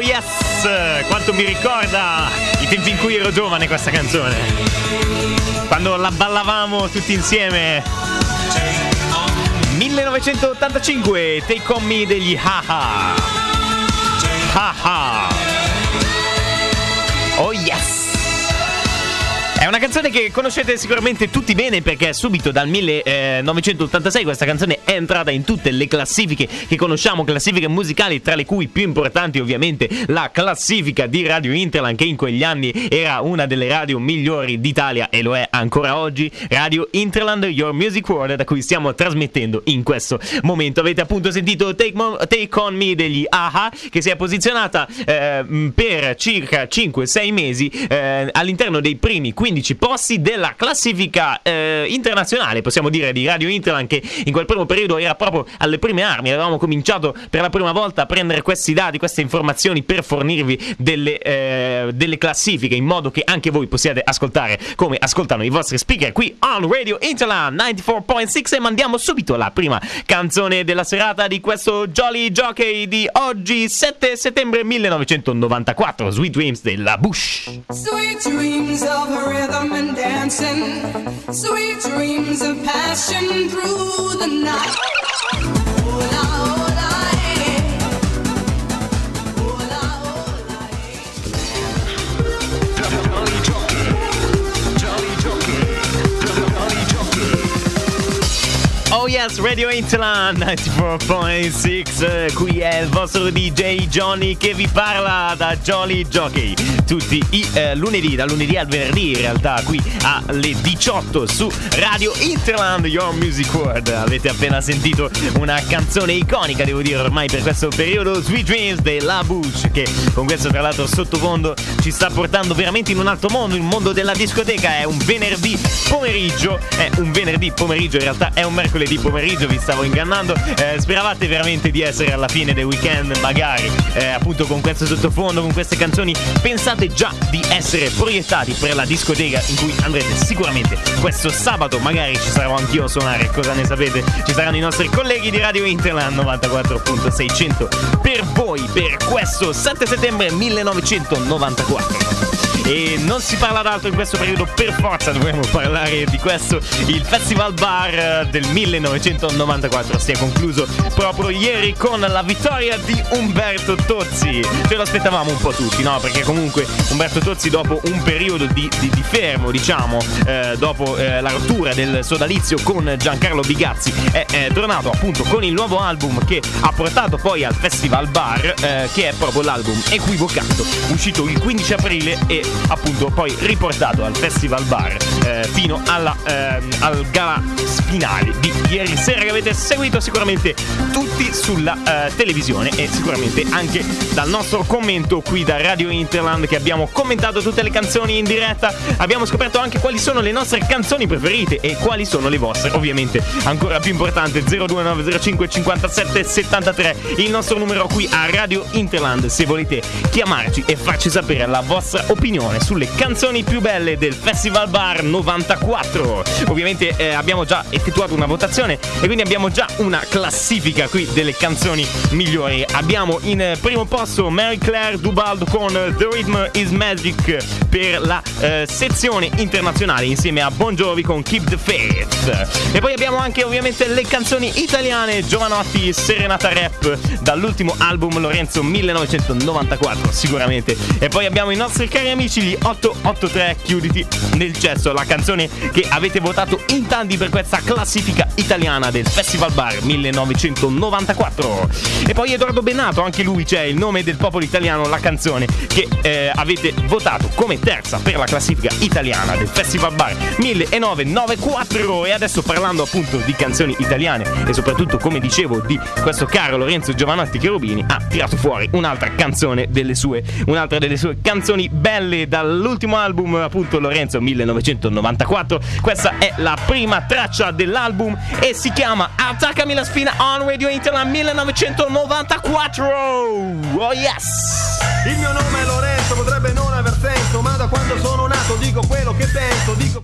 Oh yes! Quanto mi ricorda i tempi in cui ero giovane questa canzone. Quando la ballavamo tutti insieme. 1985, Take On Me degli Haha. Haha. Una canzone che conoscete sicuramente tutti bene perché subito dal 1986 questa canzone è entrata in tutte le classifiche che conosciamo, classifiche musicali, tra le cui più importanti ovviamente la classifica di Radio Interland che in quegli anni era una delle radio migliori d'Italia e lo è ancora oggi, Radio Interland Your Music World da cui stiamo trasmettendo in questo momento. Avete appunto sentito Take, Mo- Take On Me degli AHA che si è posizionata eh, per circa 5-6 mesi eh, all'interno dei primi 15 15 posti della classifica eh, internazionale, possiamo dire, di Radio Interland, che in quel primo periodo era proprio alle prime armi. Avevamo cominciato per la prima volta a prendere questi dati, queste informazioni per fornirvi delle, eh, delle classifiche in modo che anche voi possiate ascoltare come ascoltano i vostri speaker qui on Radio Interland 94.6 e mandiamo subito la prima canzone della serata di questo Jolly Jockey di oggi 7 settembre 1994 Sweet Dreams della Bush. Sweet dreams of and dancing, sweet dreams of passion through the night. Oh, Hola, yes, Radio Interland 94.6 eh, Qui è il vostro DJ Johnny che vi parla da Jolly Jockey. Tutti i eh, lunedì, da lunedì al venerdì in realtà Qui alle 18 su Radio Interland Your Music World. Avete appena sentito una canzone iconica devo dire ormai per questo periodo Sweet Dreams della Bush Che con questo tra l'altro sottofondo ci sta portando veramente in un altro mondo Il mondo della discoteca. È un venerdì pomeriggio È un venerdì pomeriggio in realtà è un mercoledì pomeriggio vi stavo ingannando. Eh, speravate veramente di essere alla fine del weekend magari eh, appunto con questo sottofondo con queste canzoni? Pensate già di essere proiettati per la discoteca in cui andrete sicuramente questo sabato. Magari ci sarò anch'io a suonare cosa ne sapete? Ci saranno i nostri colleghi di Radio Interland 94.600 per voi per questo 7 settembre 1994 e non si parla d'altro in questo periodo, per forza dovremmo parlare di questo. Il Festival Bar del 1994 si è concluso proprio ieri con la vittoria di Umberto Tozzi. Ce lo aspettavamo un po' tutti, no? Perché comunque Umberto Tozzi dopo un periodo di, di- di fermo, diciamo, eh, dopo eh, la rottura del sodalizio con Giancarlo Bigazzi, è, è tornato appunto con il nuovo album che ha portato poi al Festival Bar, eh, che è proprio l'album Equivocato, uscito il 15 aprile e appunto poi riportato al Festival Bar eh, fino alla, ehm, al gala finale di ieri sera che avete seguito sicuramente tutti sulla eh, televisione e sicuramente anche dal nostro commento qui da Radio Interland che abbiamo commentato tutte le canzoni in diretta. Abbiamo scoperto anche quali sono le nostre canzoni preferite e quali sono le vostre ovviamente ancora più importante 02905 57 73 il nostro numero qui a Radio Interland se volete chiamarci e farci sapere la vostra opinione sulle canzoni più belle del Festival Bar 94 ovviamente eh, abbiamo già effettuato una votazione e quindi abbiamo già una classifica qui delle canzoni migliori. Abbiamo in primo posto Mary Claire Dubaldo con The Rhythm is Magic per la eh, sezione internazionale insieme a Bon Jovi con Keep the Faith. E poi abbiamo anche ovviamente le canzoni italiane Giovanotti Serenata Rap dall'ultimo album Lorenzo 1994 sicuramente. E poi abbiamo i nostri cari amici gli 883 Chiuditi nel cesso la canzone che avete votato in tanti per questa classifica italiana del Festival Bar 1994 e poi Edoardo Bennato anche lui c'è il nome del popolo italiano la canzone che eh, avete votato come terza per la classifica italiana del Festival Bar 1994 e adesso parlando appunto di canzoni italiane e soprattutto come dicevo di questo caro Lorenzo Giovanotti Cherubini ha tirato fuori un'altra canzone delle sue un'altra delle sue canzoni belle dall'ultimo album appunto Lorenzo 1994 questa è la prima traccia dell'album e si chiama Attaccami la spina on Radio Interland 1994 oh yes! Il mio nome è Lorenzo, potrebbe non aver senso, ma da quando sono nato dico quello che penso, dico